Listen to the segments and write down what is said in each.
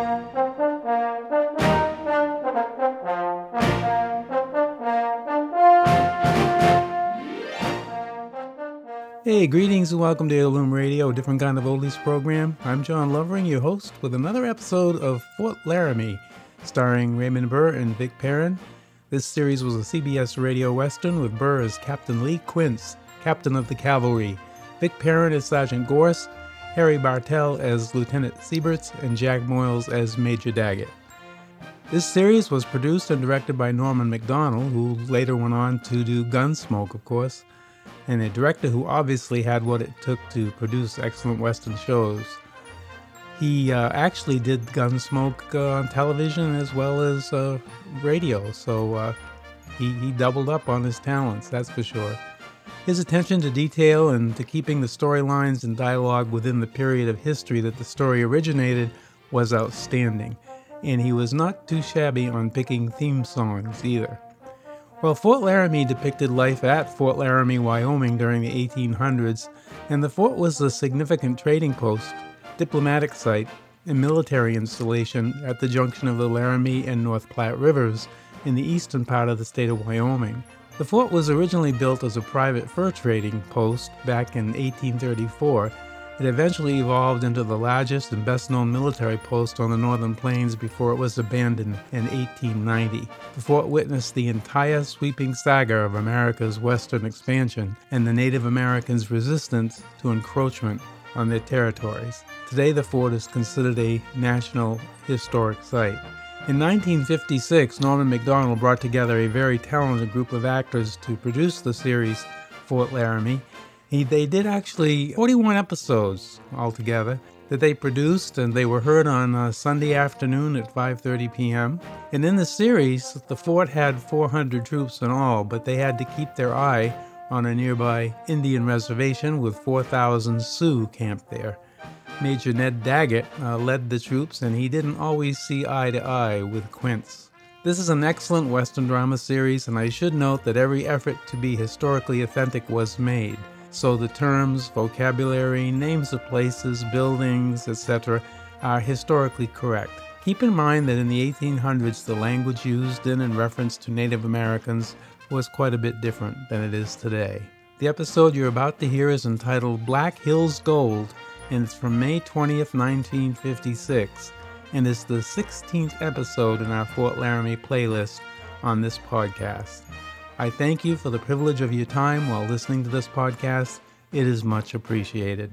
Hey, greetings and welcome to Heirloom Radio, a different kind of oldies program. I'm John Lovering, your host, with another episode of Fort Laramie, starring Raymond Burr and Vic Perrin. This series was a CBS radio western with Burr as Captain Lee Quince, captain of the cavalry, Vic Perrin as Sergeant Gorse, Harry Bartell as Lieutenant Sieberts, and Jack Moyles as Major Daggett. This series was produced and directed by Norman Macdonnell, who later went on to do Gunsmoke, of course and a director who obviously had what it took to produce excellent Western shows. He uh, actually did Gunsmoke uh, on television as well as uh, radio, so uh, he, he doubled up on his talents, that's for sure. His attention to detail and to keeping the storylines and dialogue within the period of history that the story originated was outstanding, and he was not too shabby on picking theme songs either. Well, Fort Laramie depicted life at Fort Laramie, Wyoming during the 1800s, and the fort was a significant trading post, diplomatic site, and military installation at the junction of the Laramie and North Platte rivers in the eastern part of the state of Wyoming. The fort was originally built as a private fur trading post back in 1834 it eventually evolved into the largest and best known military post on the Northern Plains before it was abandoned in 1890. The fort witnessed the entire sweeping saga of America's western expansion and the Native Americans' resistance to encroachment on their territories. Today, the fort is considered a National Historic Site. In 1956, Norman Macdonnell brought together a very talented group of actors to produce the series Fort Laramie he, they did actually 41 episodes altogether that they produced and they were heard on uh, Sunday afternoon at 5:30 p.m. And in the series, the fort had 400 troops in all, but they had to keep their eye on a nearby Indian reservation with 4,000 Sioux camped there. Major Ned Daggett uh, led the troops, and he didn't always see eye to eye with Quince. This is an excellent Western drama series, and I should note that every effort to be historically authentic was made so the terms, vocabulary, names of places, buildings, etc., are historically correct. Keep in mind that in the 1800s, the language used in and reference to Native Americans was quite a bit different than it is today. The episode you're about to hear is entitled Black Hills Gold, and it's from May 20th, 1956, and is the 16th episode in our Fort Laramie playlist on this podcast. I thank you for the privilege of your time while listening to this podcast. It is much appreciated.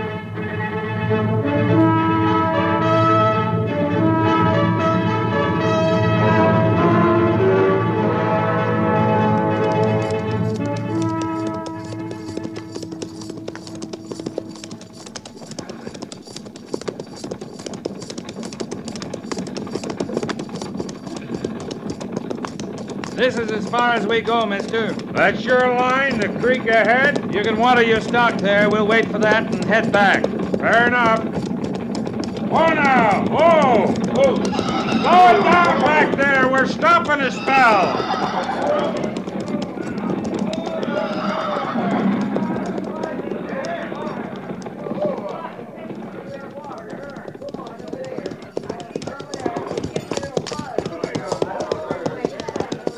Is as far as we go, mister. That's your line, the creek ahead? You can water your stock there. We'll wait for that and head back. Fair enough. Whoa now! Whoa! Whoa! Slow it down back there! We're stopping a spell!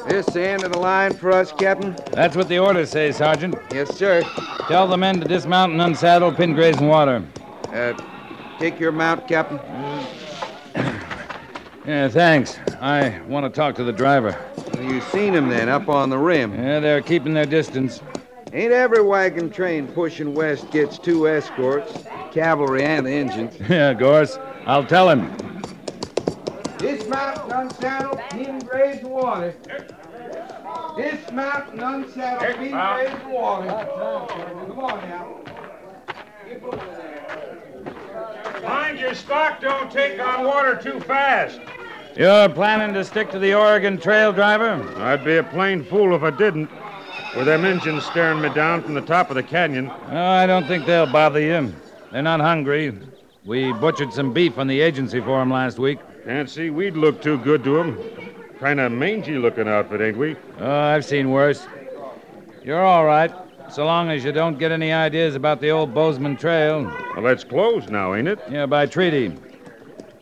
This the end of the line for us, Captain? That's what the orders say, Sergeant. Yes, sir. Tell the men to dismount and unsaddle, pin graze and water. Uh, take your mount, Captain. Yeah, thanks. I want to talk to the driver. You seen him then, up on the rim. Yeah, they're keeping their distance. Ain't every wagon train pushing west gets two escorts, cavalry and the Injuns. Yeah, Gorse. I'll tell him. Dismount unsaddle, pin graze and water. Dismount and unsaddle, pin graze and water. Come on now. Get. Mind your stock don't take on water too fast. You're planning to stick to the Oregon Trail, driver? I'd be a plain fool if I didn't. With them Injuns staring me down from the top of the canyon. Oh, I don't think they'll bother you. They're not hungry. We butchered some beef on the agency for for 'em last week. Can't see we'd look too good to to 'em. Kind of mangy looking outfit, ain't we? Oh, I've seen worse. You're all right, so long as you don't get any ideas about the old Bozeman Trail. Well, that's closed now, ain't it? Yeah, by treaty.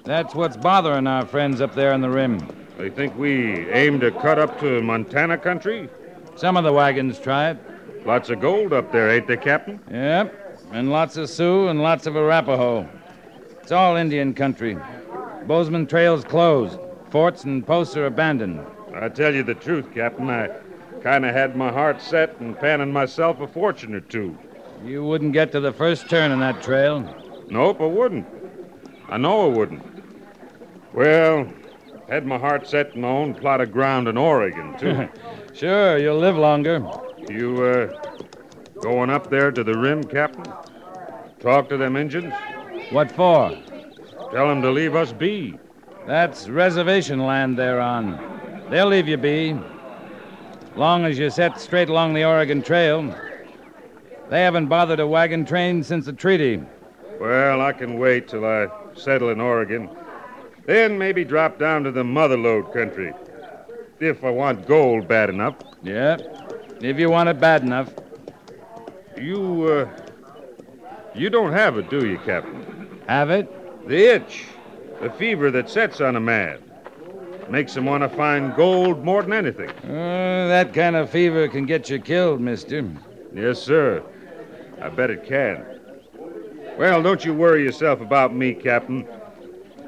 That's what's bothering our friends up there on the rim. They think we aim to cut up to Montana country? Some of the wagons try it. Lots of gold up there, ain't they, Captain? Yep, and lots of Sioux and lots of Arapaho. It's all Indian country. Bozeman Trail's closed. Forts and posts are abandoned. I tell you the truth, Captain. I kind of had my heart set and panning myself a fortune or two. You wouldn't get to the first turn in that trail. Nope, I wouldn't. I know I wouldn't. Well, had my heart set in my own plot of ground in Oregon, too. Sure, you'll live longer. you, uh, going up there to the rim, Captain? Talk to them Injuns? What for? Tell them to leave us be. That's reservation land they're on. They'll leave you be. Long as you set straight along the Oregon Trail. They haven't bothered a wagon train since the treaty. Well, I can wait till I settle in Oregon. Then maybe drop down to the motherlode country. If I want gold bad enough. Yeah, if you want it bad enough. You, uh. You don't have it, do you, Captain? Have it? The itch. The fever that sets on a man. Makes him want to find gold more than anything. Uh, that kind of fever can get you killed, mister. Yes, sir. I bet it can. Well, don't you worry yourself about me, Captain.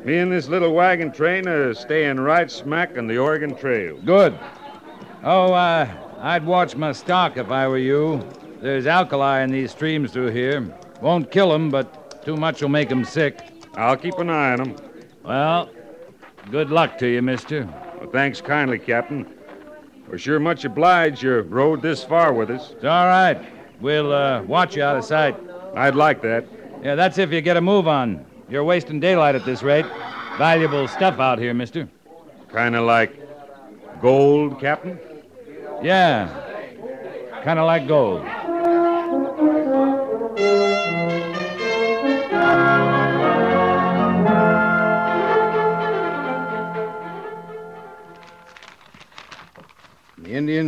Me and this little wagon train are staying right smack on the Oregon Trail. Good. Oh, uh, I'd watch my stock if I were you. There's alkali in these streams through here. Won't kill 'em, but too much will make 'em sick. I'll keep an eye on them. Well, good luck to you, mister. Well, thanks kindly, Captain. We're sure much obliged you rode this far with us. It's all right. We'll uh, watch you out of sight. I'd like that. Yeah, that's if you get a move on. You're wasting daylight at this rate. Valuable stuff out here, mister. Kind of like gold, Captain? Yeah. Kind of like gold.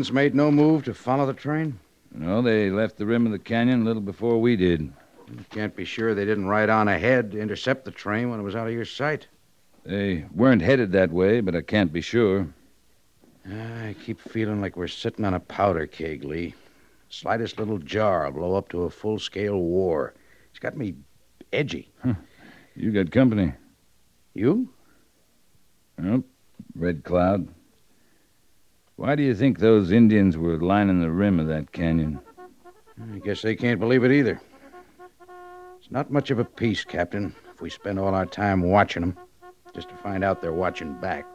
Indians made no move to follow the train? No, they left the rim of the canyon a little before we did. You can't be sure they didn't ride on ahead to intercept the train when it was out of your sight. They weren't headed that way, but I can't be sure. I keep feeling like we're sitting on a powder keg, Lee. Slightest little jar will blow up to a full scale war. It's got me edgy. You got company. You? Yep. Red Cloud. Why do you think those Indians were lining the rim of that canyon? I guess they can't believe it either. It's not much of a peace, Captain, if we spend all our time watching them, just to find out they're watching back.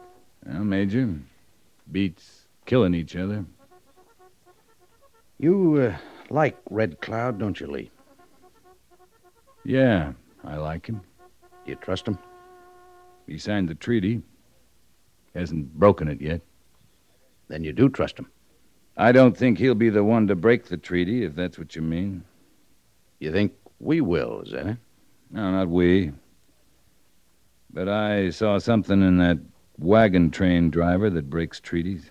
Well, Major, beats killing each other. You uh, like Red Cloud, don't you, Lee? Yeah, I like him. Do you trust him? He signed the treaty. He Hasn't broken it yet. Then you do trust him. I don't think he'll be the one to break the treaty, if that's what you mean. You think we will, is that it? No, not we. But I saw something in that wagon train driver that breaks treaties.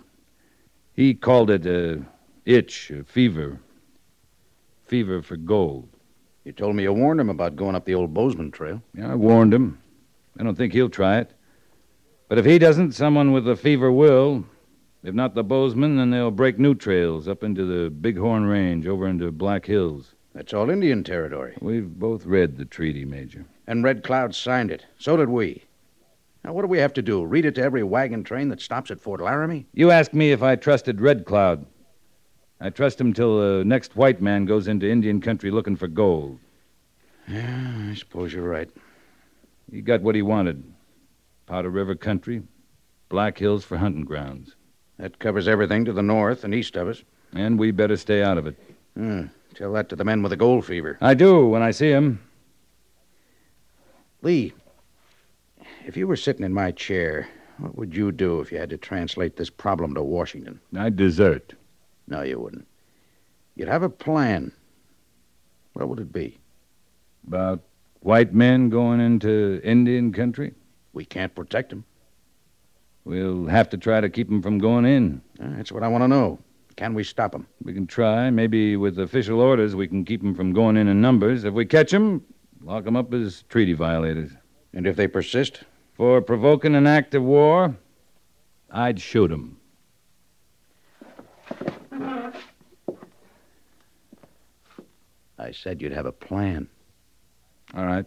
He called it a itch, a fever. Fever for gold. You told me you warned him about going up the old Bozeman trail. Yeah, I warned him. I don't think he'll try it. But if he doesn't, someone with a fever will. If not the Bozeman, then they'll break new trails up into the Bighorn Range, over into Black Hills. That's all Indian territory. We've both read the treaty, Major. And Red Cloud signed it. So did we. Now, what do we have to do? Read it to every wagon train that stops at Fort Laramie? You asked me if I trusted Red Cloud. I trust him till the next white man goes into Indian country looking for gold. Yeah, I suppose you're right. He got what he wanted Powder River country, Black Hills for hunting grounds. That covers everything to the north and east of us. And we better stay out of it. Hmm. Tell that to the men with the gold fever. I do when I see him. Lee, if you were sitting in my chair, what would you do if you had to translate this problem to Washington? I'd desert. No, you wouldn't. You'd have a plan. What would it be? About white men going into Indian country? We can't protect them. We'll have to try to keep them from going in. Uh, that's what I want to know. Can we stop them? We can try. Maybe with official orders, we can keep them from going in in numbers. If we catch them, lock them up as treaty violators. And if they persist? For provoking an act of war, I'd shoot them. I said you'd have a plan. All right.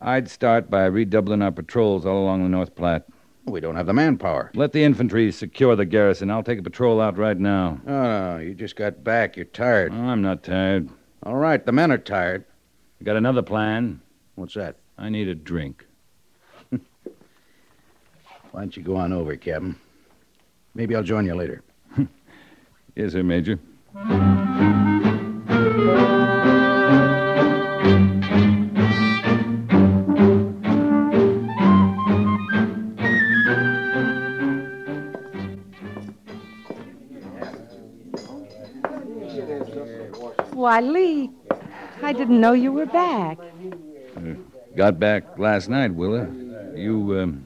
I'd start by redoubling our patrols all along the North Platte. We don't have the manpower. Let the infantry secure the garrison. I'll take a patrol out right now. Oh, no, you just got back. You're tired. Oh, I'm not tired. All right, the men are tired. I got another plan. What's that? I need a drink. Why don't you go on over, Captain? Maybe I'll join you later. Yes, sir, Major. Why, Lee, I didn't know you were back. Got back last night, Willa. You, um,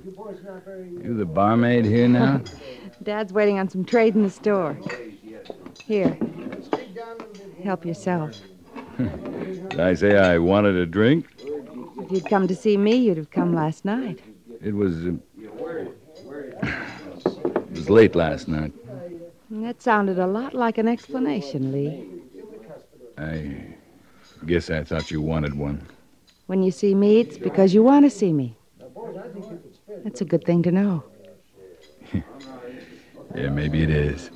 you the barmaid here now? Dad's waiting on some trade in the store. Here. Help yourself. Did I say I wanted a drink? If you'd come to see me, you'd have come last night. It was. Uh, it was late last night. That sounded a lot like an explanation, Lee. I guess I thought you wanted one. When you see me, it's because you want to see me. That's a good thing to know. Yeah, maybe it is.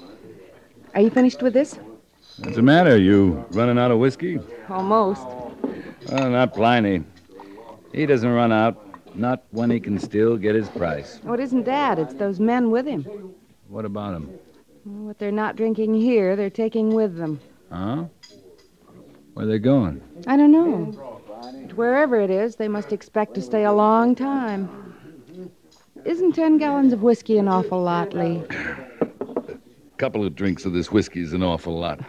Are you finished with this? What's the matter? You running out of whiskey? Almost. Well, not Pliny. He doesn't run out. Not when he can still get his price. Oh, it isn't Dad. It's those men with him. What about him? What they're not drinking here, they're taking with them. Huh? Where they going? I don't know. But wherever it is, they must expect to stay a long time. Isn't ten gallons of whiskey an awful lot, Lee? A couple of drinks of this whiskey is an awful lot.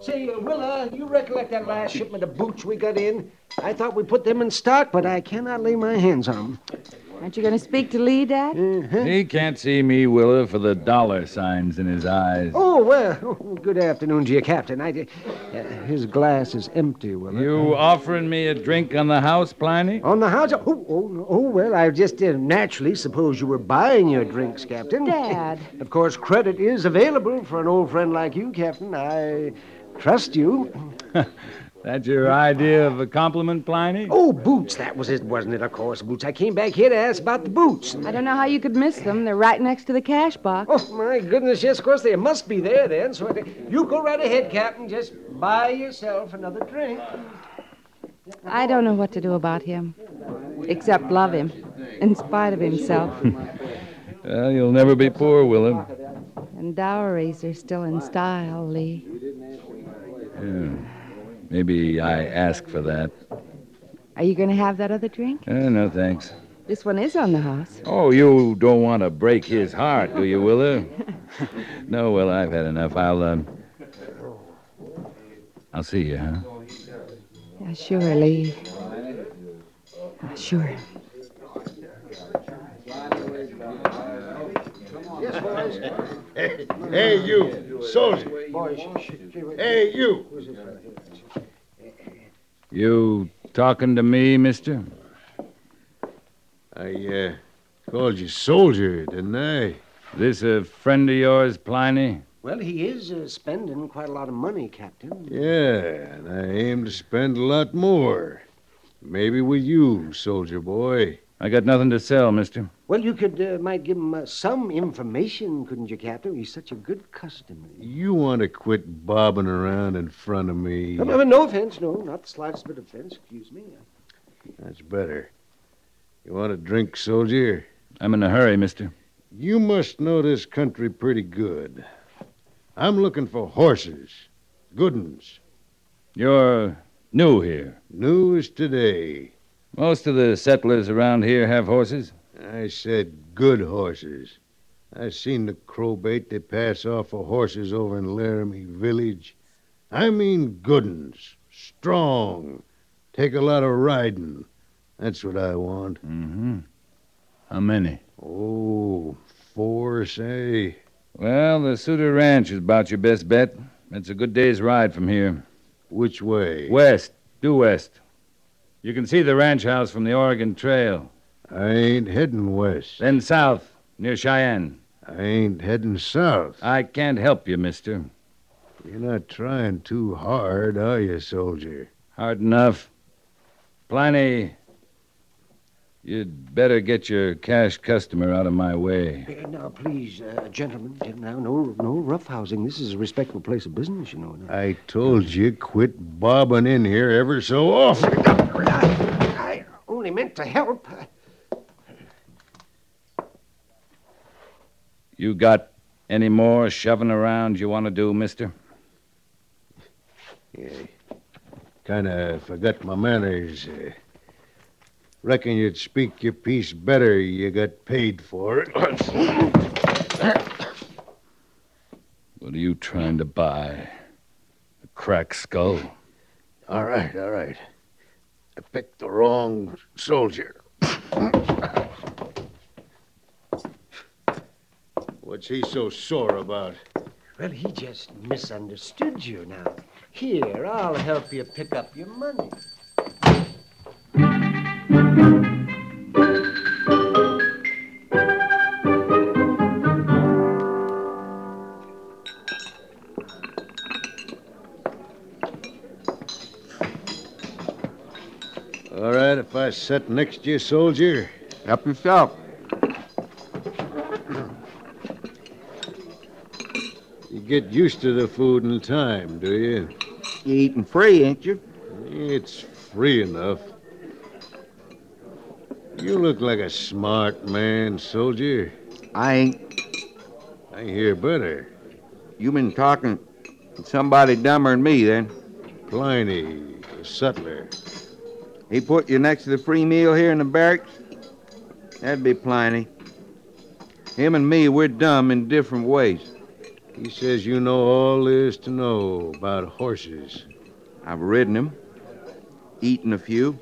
Say, uh, Willa, you recollect that last shipment of boots we got in? I thought we put them in stock, but I cannot lay my hands on them. Aren't you going to speak to Lee, Dad? He can't see me, Willa, for the dollar signs in his eyes. Oh, well, good afternoon to you, Captain. I, uh, his glass is empty, Willa. You offering me a drink on the house, Pliny? On the house? Oh, oh, oh well, I just uh, naturally suppose you were buying your drinks, Captain. Dad. Of course, credit is available for an old friend like you, Captain. I trust you. That's your idea of a compliment, Pliny? Oh, boots. That was it, wasn't it? Of course, boots. I came back here to ask about the boots. I don't know how you could miss them. They're right next to the cash box. Oh, my goodness, yes, of course, they must be there then. So I, you go right ahead, Captain. Just buy yourself another drink. I don't know what to do about him, except love him, in spite of himself. Well, you'll never be poor, Willa. and dowries are still in style, Lee. Yeah. Maybe I ask for that. Are you going to have that other drink? Uh, no, thanks. This one is on the house. Oh, you don't want to break his heart, do you, Willa? no, well, I've had enough. I'll, um, I'll see you, huh? Yeah, sure, Lee. Uh, sure. Hey, you, soldier. Hey, you. You talking to me, mister? I, uh, called you soldier, didn't I? This a friend of yours, Pliny? Well, he is uh, spending quite a lot of money, Captain. Yeah, and I aim to spend a lot more. Maybe with you, soldier boy. I got nothing to sell, mister. Well, you could uh, might give him uh, some information, couldn't you, Captain? He's such a good customer. You want to quit bobbing around in front of me? No, no, no offense, no, not the slightest bit of offense. Excuse me. That's better. You want a drink, soldier? I'm in a hurry, mister. You must know this country pretty good. I'm looking for horses. Good uns. You're new here. New as today. Most of the settlers around here have horses. I said good horses. I seen the crowbait they pass off for horses over in Laramie Village. I mean good uns. Strong. Take a lot of riding. That's what I want. Mm-hmm. How many? Oh, four, say. Well, the Suter Ranch is about your best bet. It's a good day's ride from here. Which way? West, due west. You can see the ranch house from the Oregon Trail. I ain't heading west. Then south, near Cheyenne. I ain't heading south. I can't help you, mister. You're not trying too hard, are you, soldier? Hard enough. Pliny, you'd better get your cash customer out of my way. Uh, now, please, uh, gentlemen, now, no, no roughhousing. This is a respectable place of business, you know. I told you quit bobbing in here ever so often. I only meant to help. You got any more shoving around you want to do, mister? Yeah. Kind of forgot my manners. Uh, reckon you'd speak your piece better. You got paid for it. What are you trying to buy? A cracked skull? all right, all right. I picked the wrong soldier. What's he so sore about? Well, he just misunderstood you now. Here, I'll help you pick up your money. I sit next to you, soldier. Help yourself. You get used to the food in time, do you? You eating free, ain't you? It's free enough. You look like a smart man, soldier. I ain't. I hear better. You been talking to somebody dumber than me, then. Pliny, the sutler. He put you next to the free meal here in the barracks? That'd be Pliny. Him and me, we're dumb in different ways. He says you know all there is to know about horses. I've ridden him, eaten a few.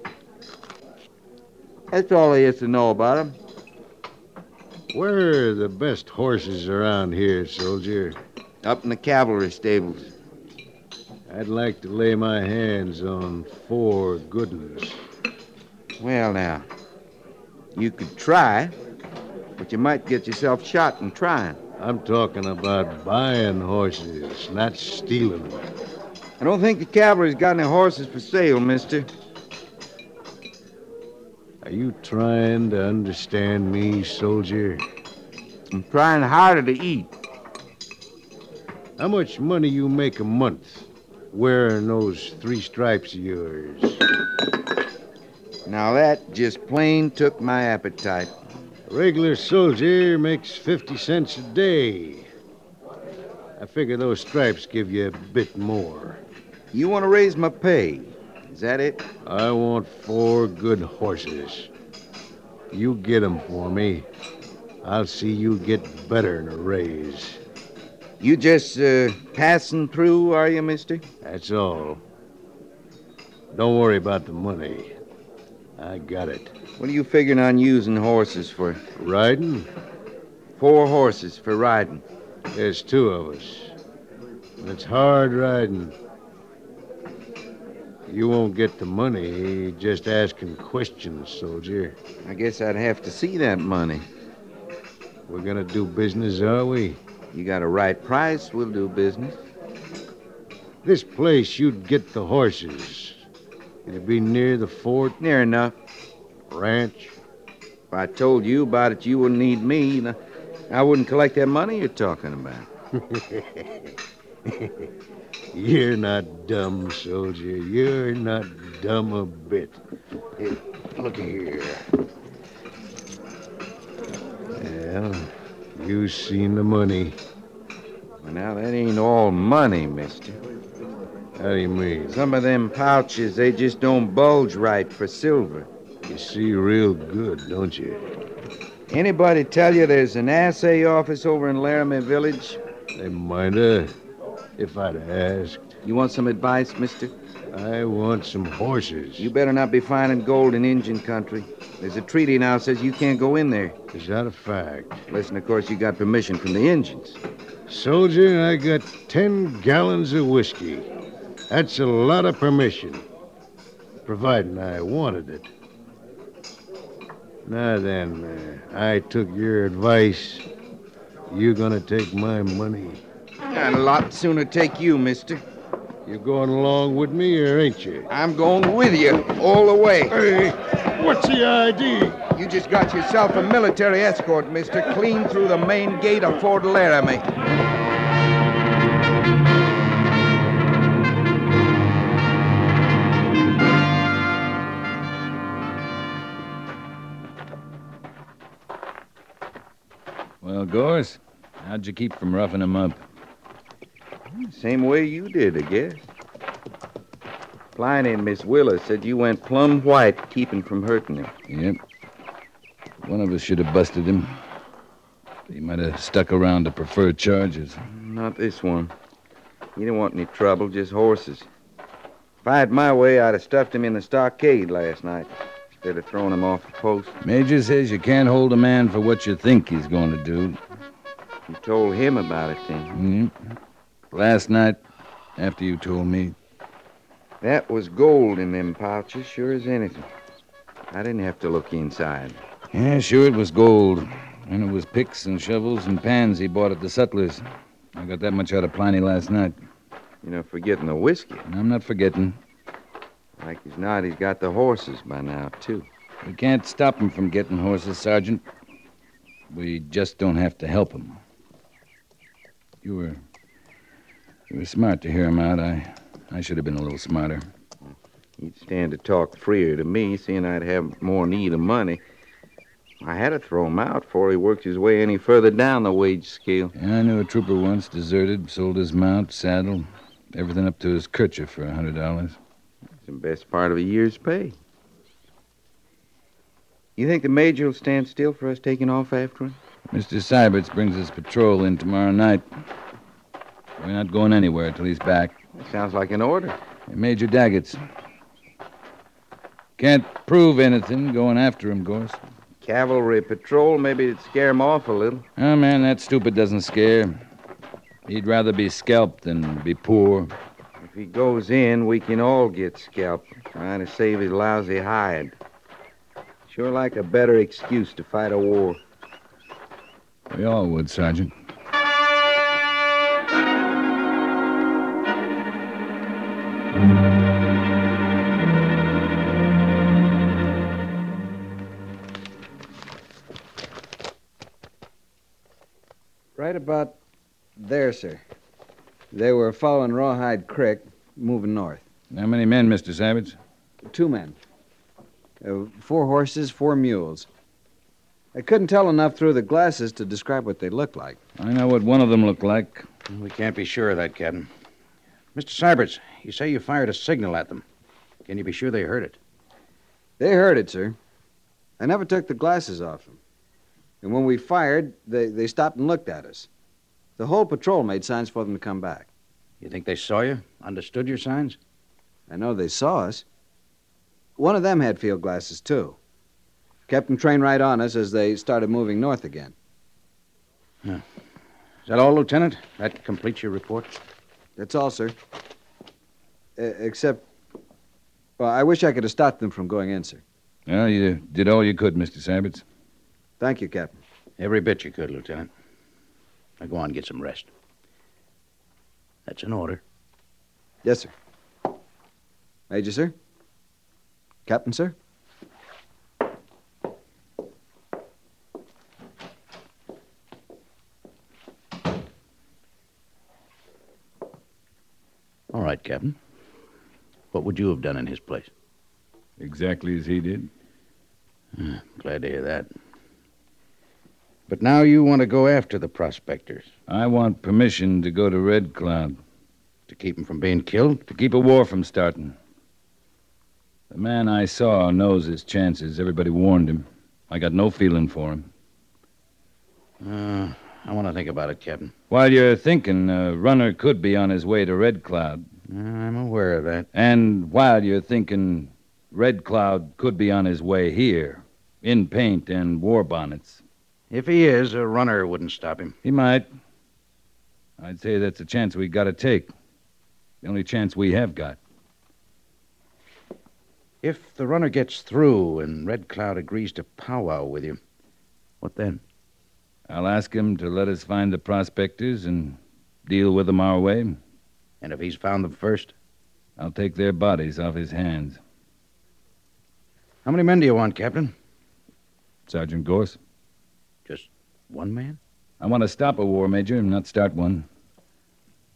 That's all there is to know about him. Where are the best horses around here, soldier? Up in the cavalry stables. I'd like to lay my hands on four good ones. Well, now, you could try, but you might get yourself shot in trying. I'm talking about buying horses, not stealing them. I don't think the cavalry's got any horses for sale, mister. Are you trying to understand me, soldier? I'm trying harder to eat. How much money you make a month wearing those three stripes of yours? Now, that just plain took my appetite. A regular soldier makes 50 cents a day. I figure those stripes give you a bit more. You want to raise my pay? Is that it? I want four good horses. You get 'em for me. I'll see you get better than a raise. You just uh, passing through, are you, mister? That's all. Don't worry about the money. I got it. What are you figuring on using horses for? Riding? Four horses for riding. There's two of us. It's hard riding. You won't get the money just asking questions, soldier. I guess I'd have to see that money. We're gonna do business, are we? You got a right price, we'll do business. This place you'd get the horses. It'd be near the fort, Near enough. ranch. If I told you about it, you wouldn't need me. I wouldn't collect that money you're talking about. You're not dumb, soldier. You're not dumb a bit. Look here. Well, you seen the money. Well, now, that ain't all money, mister. How do you mean? Some of them pouches, they just don't bulge right for silver. You see real good, don't you? Anybody tell you there's an assay office over in Laramie Village? They might have, if I'd asked. You want some advice, mister? I want some horses. You better not be finding gold in Indian country. There's a treaty now says you can't go in there. Is that a fact? Listen, of course, you got permission from the Indians. Soldier, I got ten gallons of whiskey. That's a lot of permission. Providing I wanted it. Now then, uh, I took your advice. You gonna take my money? I'd a lot sooner take you, mister. You going along with me or ain't you? I'm going with you all the way. Hey, what's the idea? You just got yourself a military escort, mister, clean through the main gate of Fort Laramie. Well, Gorse, how'd you keep from roughing him up? Same way you did, I guess. Pliny and Miss Willa said you went plumb white keeping from hurting him. Yep. One of us should have busted him. He might have stuck around to prefer charges. Not this one. He didn't want any trouble, just horses. If I had my way, I'd have stuffed him in the stockade last night instead of throwing him off the post. Major says you can't hold a man for what you think he's going to do. You told him about it then. Yep. Last night, after you told me, That was gold in them pouches, sure as anything. I didn't have to look inside. yeah, sure it was gold. And it was picks and shovels and pans he bought at the Sutlers. I got that much out of Pliny last night. You know, forgetting the whiskey. And I'm not forgetting. Like he's not, he's got the horses by now, too. We can't stop him from getting horses, Sergeant. We just don't have to help him. You were. You was smart to hear him out. I. I should have been a little smarter. He'd stand to talk freer to me, seeing I'd have more need of money. I had to throw him out before he worked his way any further down the wage scale. Yeah, I knew a trooper once, deserted, sold his mount, saddle, everything up to his kerchief for a hundred dollars. It's the best part of a year's pay. You think the major will stand still for us taking off after him? Mr. Syberts brings his patrol in tomorrow night. We're not going anywhere till he's back. That sounds like an order. Major Daggett's. Can't prove anything going after him, Gorse. Cavalry patrol, maybe it'd scare him off a little. Oh, man, that stupid doesn't scare. He'd rather be scalped than be poor. If he goes in, we can all get scalped, trying to save his lousy hide. Sure like a better excuse to fight a war. We all would, Sergeant. Right about there, sir. They were following Rawhide Creek, moving north. How many men, Mr. Savage? Two men. Uh, four horses, four mules. I couldn't tell enough through the glasses to describe what they looked like. I know what one of them looked like. We can't be sure of that, Captain. Mr. Syberts, you say you fired a signal at them. Can you be sure they heard it? They heard it, sir. I never took the glasses off them. And when we fired, they, they stopped and looked at us. The whole patrol made signs for them to come back. You think they saw you? Understood your signs? I know they saw us. One of them had field glasses, too. Kept them trained right on us as they started moving north again. Huh. Is that all, Lieutenant? That completes your report? That's all, sir. Uh, except, well, I wish I could have stopped them from going in, sir. Well, you did all you could, Mr. Saberts. Thank you, Captain. Every bit you could, Lieutenant. Now go on and get some rest. That's an order. Yes, sir. Major, sir? Captain, sir? All right, Captain. What would you have done in his place? Exactly as he did. Glad to hear that. But now you want to go after the prospectors I want permission to go to Red Cloud to keep them from being killed? to keep a war from starting. The man I saw knows his chances. Everybody warned him. I got no feeling for him. Uh, I want to think about it, Captain. While you're thinking, a runner could be on his way to Red Cloud. I'm aware of that. And while you're thinking, Red Cloud could be on his way here, in paint and war bonnets. If he is, a runner wouldn't stop him. He might. I'd say that's a chance we've got to take. The only chance we have got. If the runner gets through and Red Cloud agrees to powwow with you, what then? I'll ask him to let us find the prospectors and deal with them our way. And if he's found them first? I'll take their bodies off his hands. How many men do you want, Captain? Sergeant Gorse, Just one man? I want to stop a war, Major, and not start one.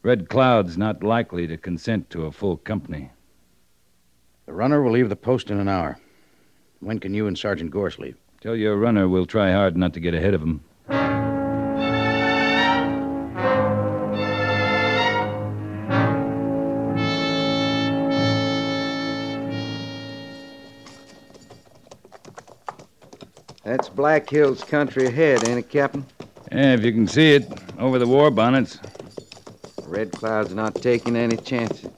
Red Cloud's not likely to consent to a full company. The runner will leave the post in an hour. When can you and Sergeant Gorse leave? Tell your runner we'll try hard not to get ahead of him. Black Hills country ahead, ain't it, Captain? Yeah, if you can see it, over the war bonnets. Red Cloud's not taking any chances.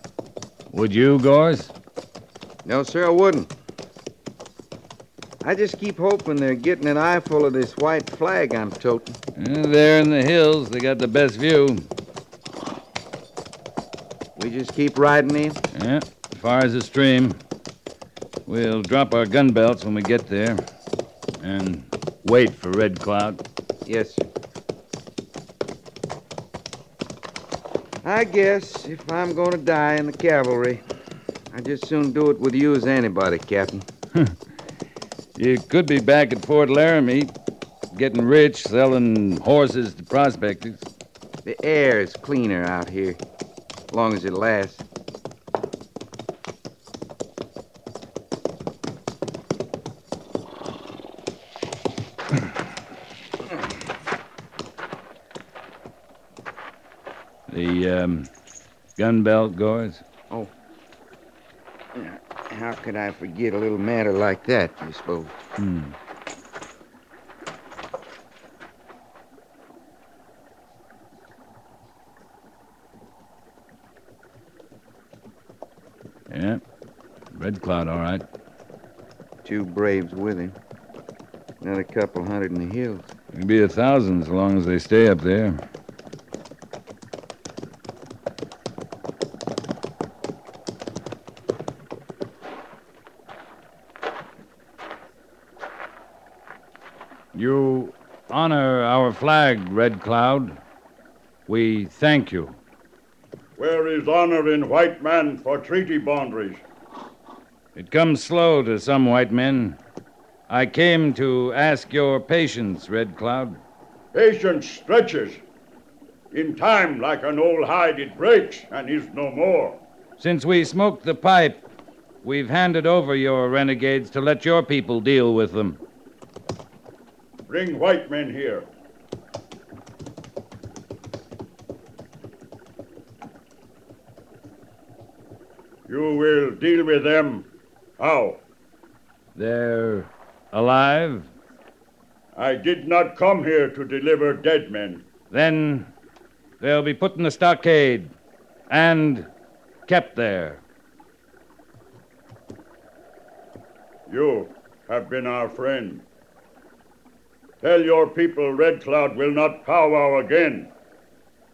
Would you, Gorse? No, sir, I wouldn't. I just keep hoping they're getting an eyeful of this white flag I'm toting. Uh, there in the hills, they got the best view. We just keep riding in. Yeah, as far as the stream. We'll drop our gun belts when we get there. And wait for Red Cloud. Yes, sir. I guess if I'm going to die in the cavalry, I'd just as soon do it with you as anybody, Captain. You could be back at Fort Laramie, getting rich, selling horses to prospectors. The air is cleaner out here, as long as it lasts. The um, gun belt, Gorse? Oh. How could I forget a little matter like that, you suppose? Hmm. Yeah, Red Cloud, all right. Two braves with him. Another couple hundred in the hills. It'll be a thousand as long as they stay up there. You honor our flag, Red Cloud. We thank you. Where is honor in white man for treaty boundaries? It comes slow to some white men. I came to ask your patience, Red Cloud. Patience stretches. In time, like an old hide, it breaks and is no more. Since we smoked the pipe, we've handed over your renegades to let your people deal with them. Bring white men here. You will deal with them. How? They're alive? I did not come here to deliver dead men. Then they'll be put in the stockade and kept there. You have been our friend. Tell your people Red Cloud will not powwow again.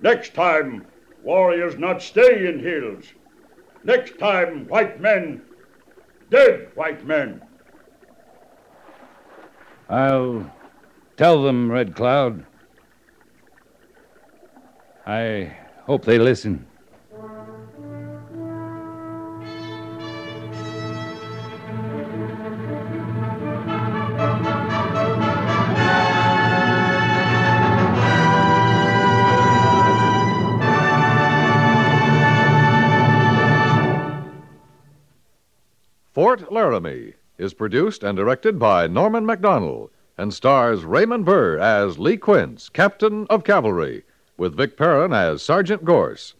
Next time, warriors not stay in hills. Next time, white men, dead white men. I'll Tell them, Red Cloud. I hope they listen. Fort Laramie is produced and directed by Norman Macdonnell and stars Raymond Burr as Lee Quince, Captain of Cavalry, with Vic Perrin as Sergeant Gorse.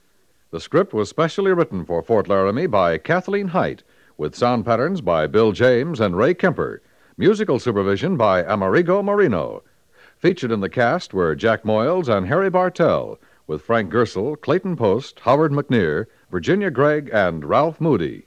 The script was specially written for Fort Laramie by Kathleen Hite, with sound patterns by Bill James and Ray Kemper, musical supervision by Amerigo Moreno. Featured in the cast were Jack Moyles and Harry Bartell, with Frank Gerstle, Clayton Post, Howard McNear, Virginia Gregg, and Ralph Moody.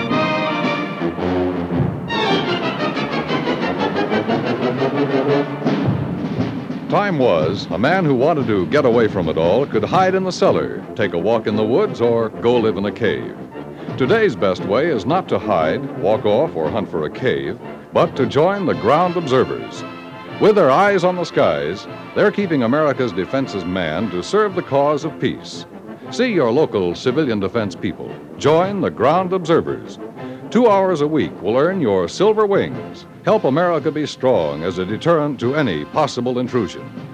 Time was, a man who wanted to get away from it all could hide in the cellar, take a walk in the woods, or go live in a cave. Today's best way is not to hide, walk off, or hunt for a cave, but to join the ground observers. With their eyes on the skies, they're keeping America's defenses manned to serve the cause of peace. See your local civilian defense people. Join the ground observers. Two hours a week will earn your silver wings. Help America be strong as a deterrent to any possible intrusion.